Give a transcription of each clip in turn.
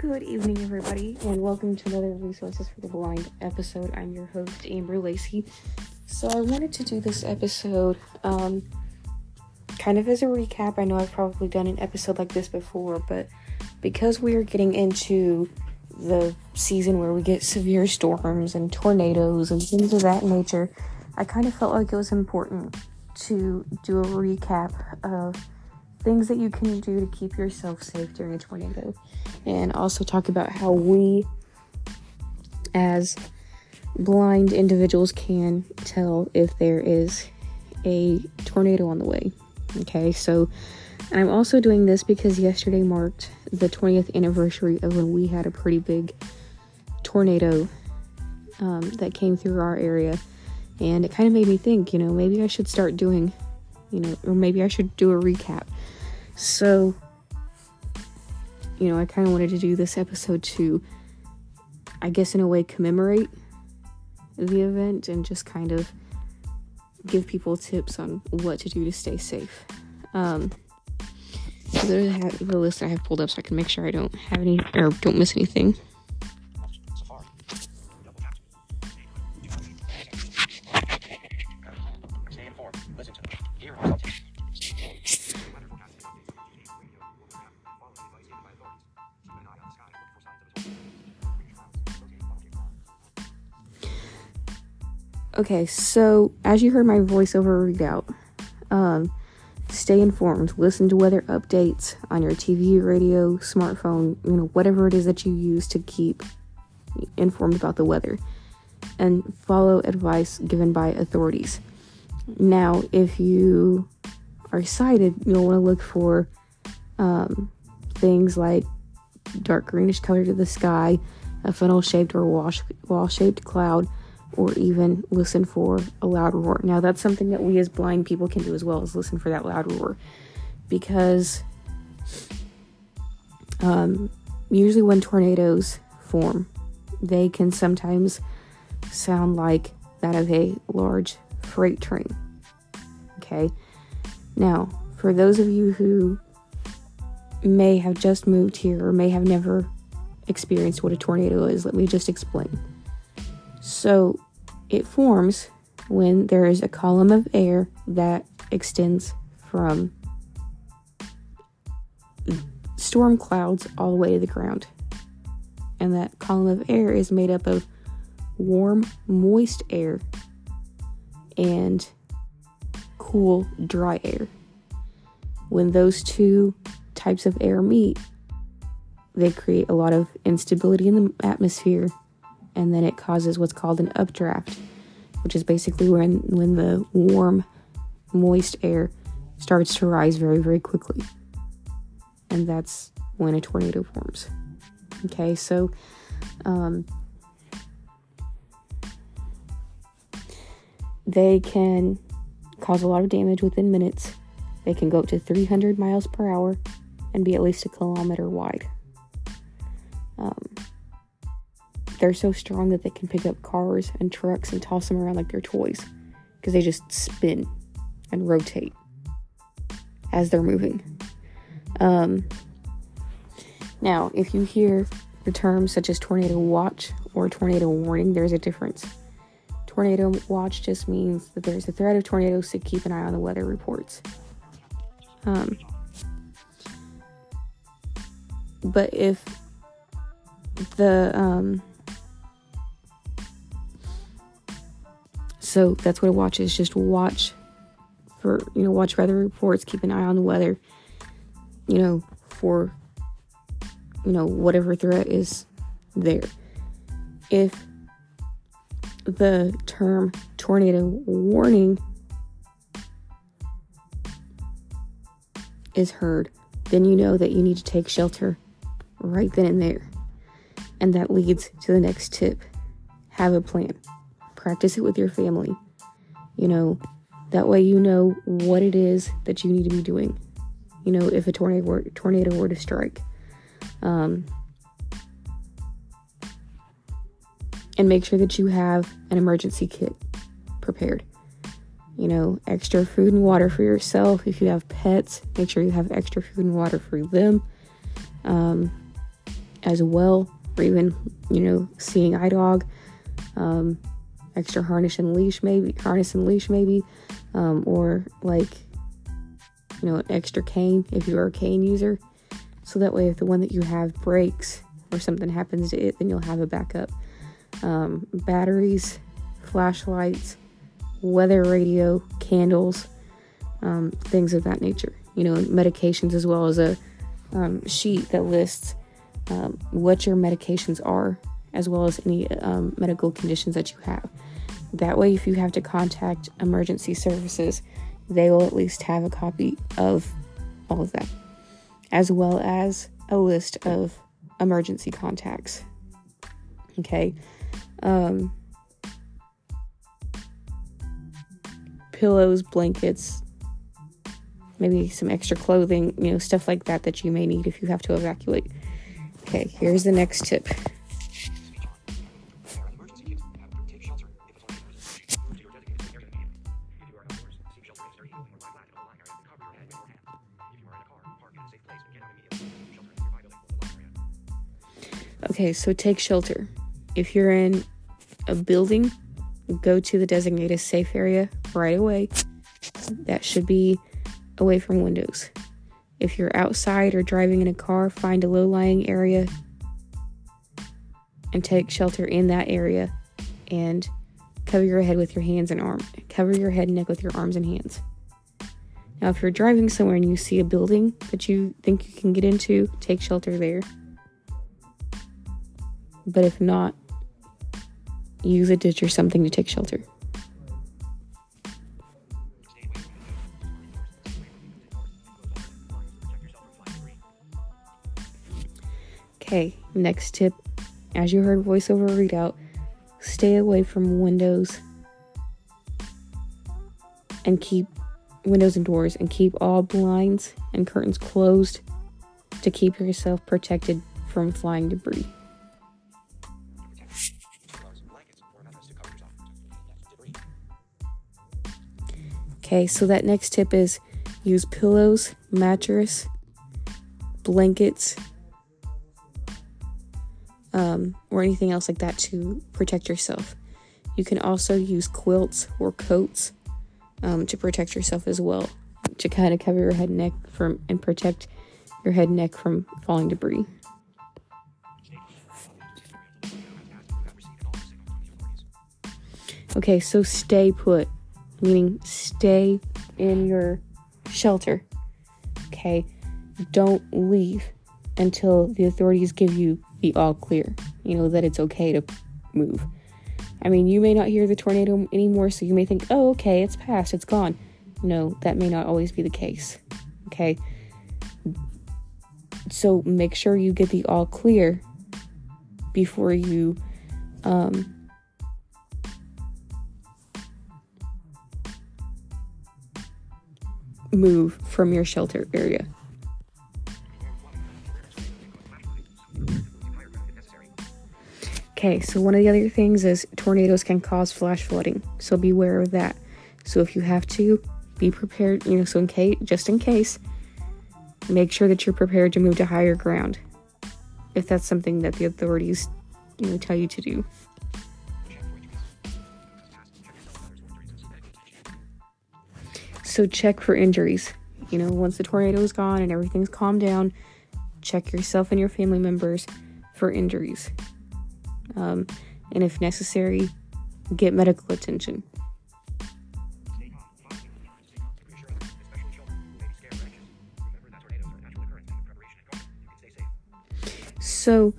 Good evening, everybody, and welcome to another Resources for the Blind episode. I'm your host, Amber Lacey. So, I wanted to do this episode um, kind of as a recap. I know I've probably done an episode like this before, but because we are getting into the season where we get severe storms and tornadoes and things of that nature, I kind of felt like it was important to do a recap of things that you can do to keep yourself safe during a tornado, and also talk about how we, as blind individuals, can tell if there is a tornado on the way. Okay, so I'm also doing this because yesterday marked the 20th anniversary of when we had a pretty big tornado um, that came through our area, and it kind of made me think, you know, maybe I should start doing, you know, or maybe I should do a recap so, you know, I kind of wanted to do this episode to, I guess, in a way, commemorate the event and just kind of give people tips on what to do to stay safe. Um, so there's the list I have pulled up so I can make sure I don't have any or don't miss anything. Okay, so as you heard my voiceover read out, um, stay informed. Listen to weather updates on your TV, radio, smartphone, you know, whatever it is that you use to keep informed about the weather. And follow advice given by authorities. Now, if you are sighted, you'll want to look for um, things like dark greenish color to the sky, a funnel shaped or wall shaped cloud or even listen for a loud roar. Now, that's something that we as blind people can do as well as listen for that loud roar because um, usually when tornadoes form, they can sometimes sound like that of a large freight train. Okay, now for those of you who may have just moved here or may have never experienced what a tornado is, let me just explain. So it forms when there is a column of air that extends from storm clouds all the way to the ground. And that column of air is made up of warm, moist air and cool, dry air. When those two types of air meet, they create a lot of instability in the atmosphere and then it causes what's called an updraft, which is basically when when the warm, moist air starts to rise very very quickly, and that's when a tornado forms. Okay, so. Um, they can cause a lot of damage within minutes. They can go up to 300 miles per hour and be at least a kilometer wide. Um, they're so strong that they can pick up cars and trucks and toss them around like they're toys because they just spin and rotate as they're moving. Um, now, if you hear the terms such as tornado watch or tornado warning, there's a difference. Tornado watch just means that there's a threat of tornadoes, so keep an eye on the weather reports. Um, but if the um, So that's what a watch is. Just watch for, you know, watch weather reports, keep an eye on the weather, you know, for, you know, whatever threat is there. If the term tornado warning is heard, then you know that you need to take shelter right then and there. And that leads to the next tip have a plan practice it with your family. You know, that way you know what it is that you need to be doing. You know, if a tornado were, tornado were to strike. Um, and make sure that you have an emergency kit prepared. You know, extra food and water for yourself. If you have pets, make sure you have extra food and water for them. Um, as well, or even, you know, seeing eye dog, um, extra harness and leash, maybe, harness and leash, maybe, um, or like, you know, an extra cane if you're a cane user. So that way, if the one that you have breaks or something happens to it, then you'll have a backup. Um, batteries, flashlights, weather radio, candles, um, things of that nature. You know, medications as well as a um, sheet that lists um, what your medications are, as well as any um, medical conditions that you have. That way, if you have to contact emergency services, they will at least have a copy of all of that, as well as a list of emergency contacts. Okay. Um, pillows, blankets, maybe some extra clothing, you know, stuff like that that you may need if you have to evacuate. Okay, here's the next tip. Okay, so take shelter. If you're in a building, go to the designated safe area right away. That should be away from windows. If you're outside or driving in a car, find a low lying area and take shelter in that area and cover your head with your hands and arm. Cover your head and neck with your arms and hands. Now, if you're driving somewhere and you see a building that you think you can get into, take shelter there. But if not, use a ditch or something to take shelter. Okay, next tip. As you heard voiceover readout, stay away from windows and keep windows and doors and keep all blinds and curtains closed to keep yourself protected from flying debris. Okay, so that next tip is use pillows, mattress, blankets, um, or anything else like that to protect yourself. You can also use quilts or coats um, to protect yourself as well, to kind of cover your head and neck from and protect your head and neck from falling debris. Okay, so stay put, meaning stay in your shelter. Okay, don't leave until the authorities give you the all clear, you know, that it's okay to move. I mean, you may not hear the tornado anymore, so you may think, oh, okay, it's past, it's gone. No, that may not always be the case. Okay. So make sure you get the all clear before you um, move from your shelter area. Okay, so one of the other things is tornadoes can cause flash flooding, so beware of that. So if you have to, be prepared, you know, so in case, just in case, make sure that you're prepared to move to higher ground if that's something that the authorities, you know, tell you to do. So check for injuries. You know, once the tornado is gone and everything's calmed down, check yourself and your family members for injuries um, and if necessary, get medical attention. So,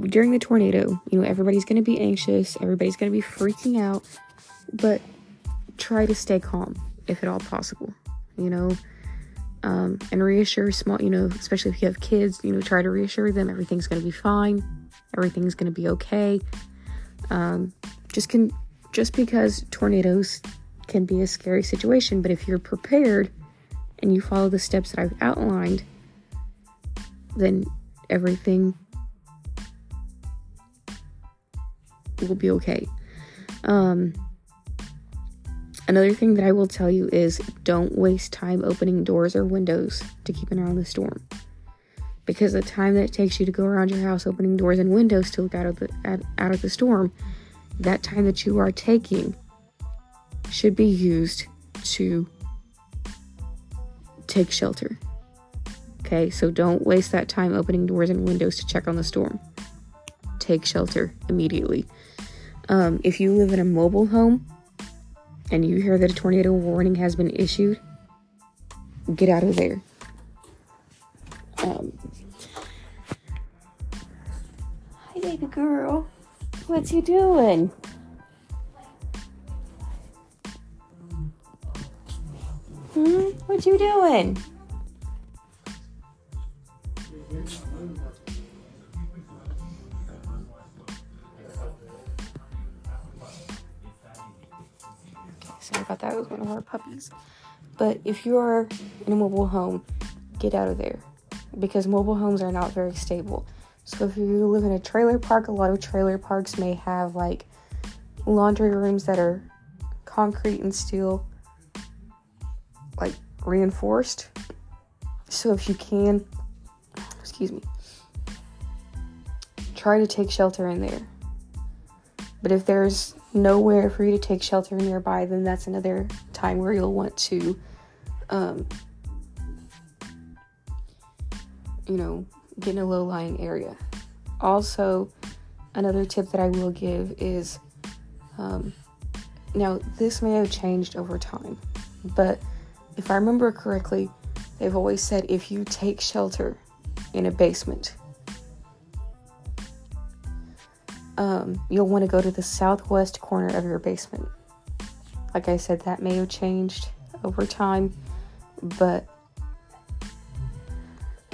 during the tornado, you know, everybody's going to be anxious, everybody's going to be freaking out, but try to stay calm if at all possible, you know, um, and reassure small, you know, especially if you have kids, you know, try to reassure them everything's going to be fine everything's going to be okay. Um, just can just because tornadoes can be a scary situation, but if you're prepared and you follow the steps that I've outlined, then everything will be okay. Um, another thing that I will tell you is don't waste time opening doors or windows to keep an eye on the storm. because the time that it takes you to go around your house opening doors and windows to look out of the out of the storm, that time that you are taking should be used to take shelter. Okay, so don't waste that time opening doors and windows to check on the storm. Take shelter immediately. Um, if you live in a mobile home and you hear that a tornado warning has been issued, get out of there. Um, hi, baby girl. What you doing? Hmm? What you doing? Puppies. But if you are in a mobile home, get out of there because mobile homes are not very stable. So if you live in a trailer park, a lot of trailer parks may have like laundry rooms that are concrete and steel, like reinforced. So if you can, excuse me, try to take shelter in there. But if there's nowhere for you to take shelter nearby, then that's another time where you'll want to, um, you know, get in a low lying area. Also, another tip that I will give is um, now this may have changed over time, but if I remember correctly, they've always said if you take shelter in a basement, um, you'll want to go to the southwest corner of your basement. Like I said, that may have changed over time, but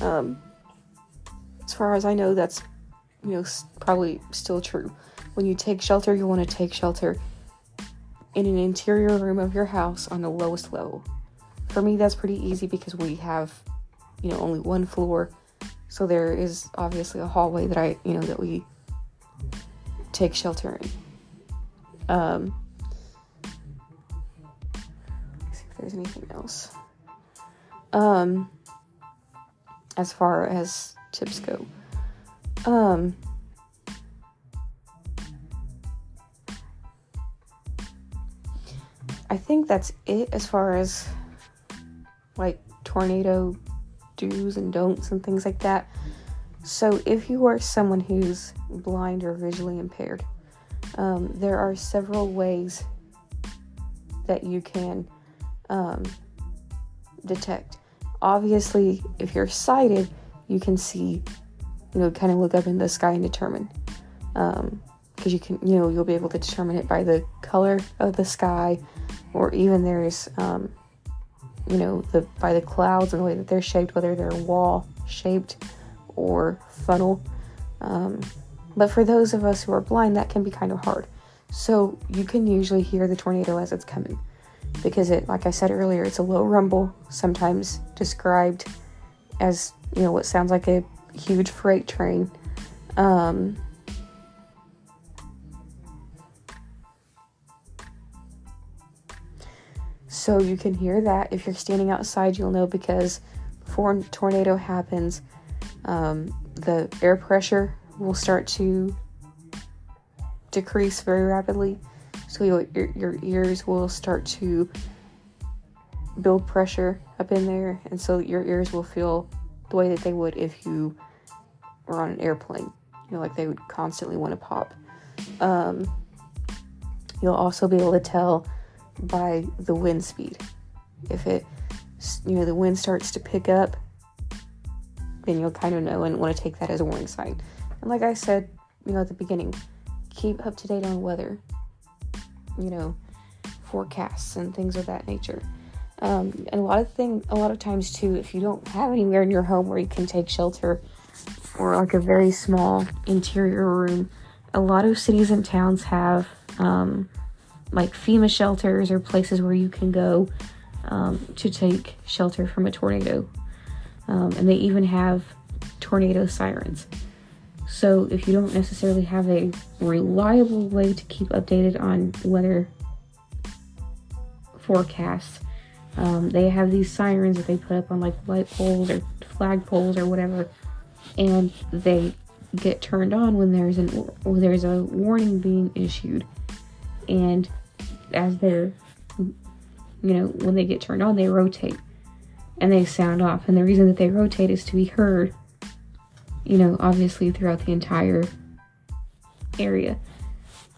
um, as far as I know, that's you know probably still true. When you take shelter, you want to take shelter in an interior room of your house on the lowest level. For me, that's pretty easy because we have you know only one floor, so there is obviously a hallway that I you know that we take shelter in. Um, if there's anything else. Um, as far as tips go, um, I think that's it as far as like tornado do's and don'ts and things like that. So, if you are someone who's blind or visually impaired, um, there are several ways that you can um, detect. Obviously, if you're sighted, you can see, you know, kind of look up in the sky and determine. Because um, you can, you know, you'll be able to determine it by the color of the sky, or even there's, um, you know, the by the clouds and the way that they're shaped, whether they're wall shaped or funnel. Um, but for those of us who are blind, that can be kind of hard. So you can usually hear the tornado as it's coming because it, like I said earlier, it's a low rumble, sometimes described as you know what sounds like a huge freight train. Um, so you can hear that if you're standing outside, you'll know because before a tornado happens, um, the air pressure will start to decrease very rapidly. So your, your ears will start to build pressure up in there, and so your ears will feel the way that they would if you were on an airplane. You know, like they would constantly want to pop. Um, you'll also be able to tell by the wind speed. If it, you know, the wind starts to pick up, then you'll kind of know and want to take that as a warning sign. And like I said, you know, at the beginning, keep up to date on weather, you know, forecasts and things of that nature. Um, and a lot of thing, a lot of times too, if you don't have anywhere in your home where you can take shelter, or like a very small interior room, a lot of cities and towns have um, like FEMA shelters or places where you can go um, to take shelter from a tornado um, and they even have tornado sirens. So, if you don't necessarily have a reliable way to keep updated on weather forecasts, um, they have these sirens that they put up on like light poles or flag poles or whatever and they get turned on when there's an when there's a warning being issued. And as they're you know when they get turned on they rotate and they sound off. And the reason that they rotate is to be heard you know obviously throughout the entire area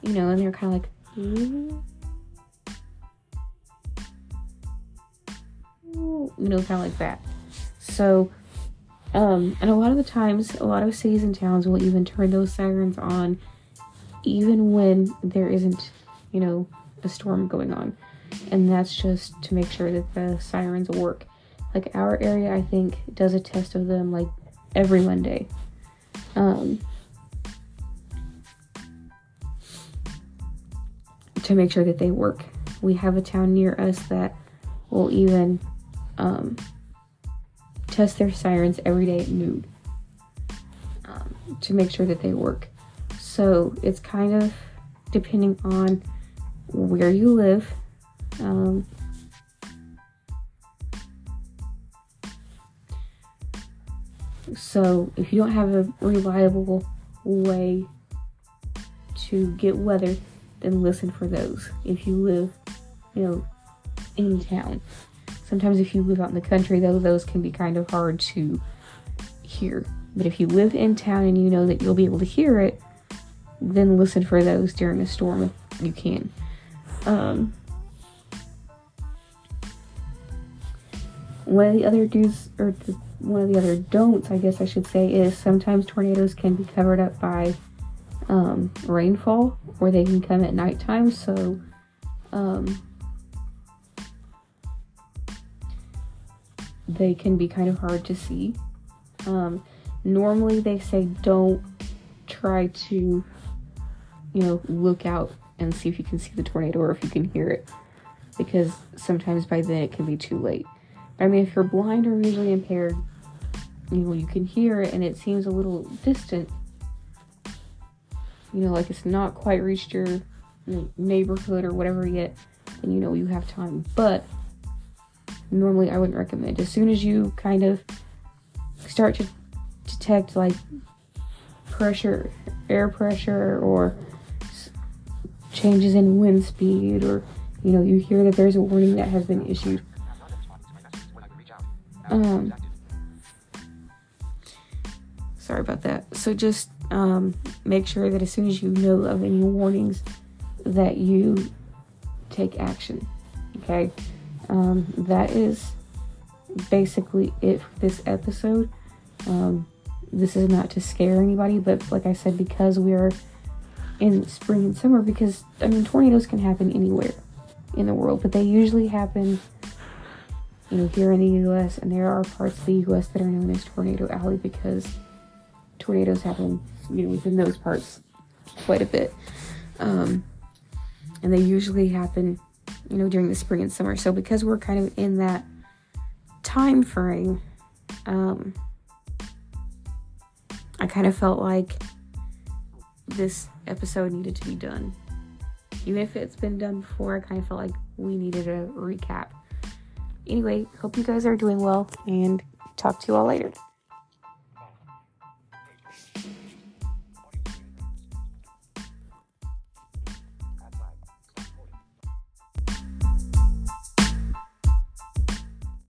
you know and they're kind of like "Ooh." Ooh, you know kind of like that so um, and a lot of the times, a lot of cities and towns will even turn those sirens on even when there isn't, you know, a storm going on. And that's just to make sure that the sirens work. Like our area, I think, does a test of them like every Monday. Um, to make sure that they work. We have a town near us that will even um, test their sirens every day at noon um, to make sure that they work. So it's kind of depending on where you live. Um, so if you don't have a reliable way to get weather, then listen for those. If you live, you know, in town. Sometimes if you live out in the country, though, those can be kind of hard to hear. But if you live in town and you know that you'll be able to hear it, then listen for those during a storm if you can. Um, one of the other do's, or the, one of the other don'ts, I guess I should say, is sometimes tornadoes can be covered up by um, rainfall, or they can come at nighttime. So, um, they can be kind of hard to see. Um, normally, they say don't try to, you know, look out and see if you can see the tornado or if you can hear it, because sometimes by then it can be too late. I mean, if you're blind or visually impaired, you know, you can hear it and it seems a little distant. You know, like it's not quite reached your neighborhood or whatever yet, and you know you have time. But normally I wouldn't recommend. As soon as you kind of start to detect like pressure, air pressure, or changes in wind speed, or you know, you hear that there's a warning that has been issued. Um, sorry about that. So just um, make sure that as soon as you know of any warnings, that you take action. Okay um, that is basically it for this episode. Um, this is not to scare anybody, but like I said, because we're in spring and summer, because I mean, tornadoes can happen anywhere in the world, but they usually happen, you know, here in the US, and there are parts of the US that are known as Tornado Alley because tornadoes happen, you know, within those parts quite a bit. Um, and they usually happen you know, during the spring and summer. So because we're kind of in that time frame, um, I kind of felt like this episode needed to be done. Even if it's been done before, I kind of felt like we needed a recap. Anyway, hope you guys are doing well and talk to you all later.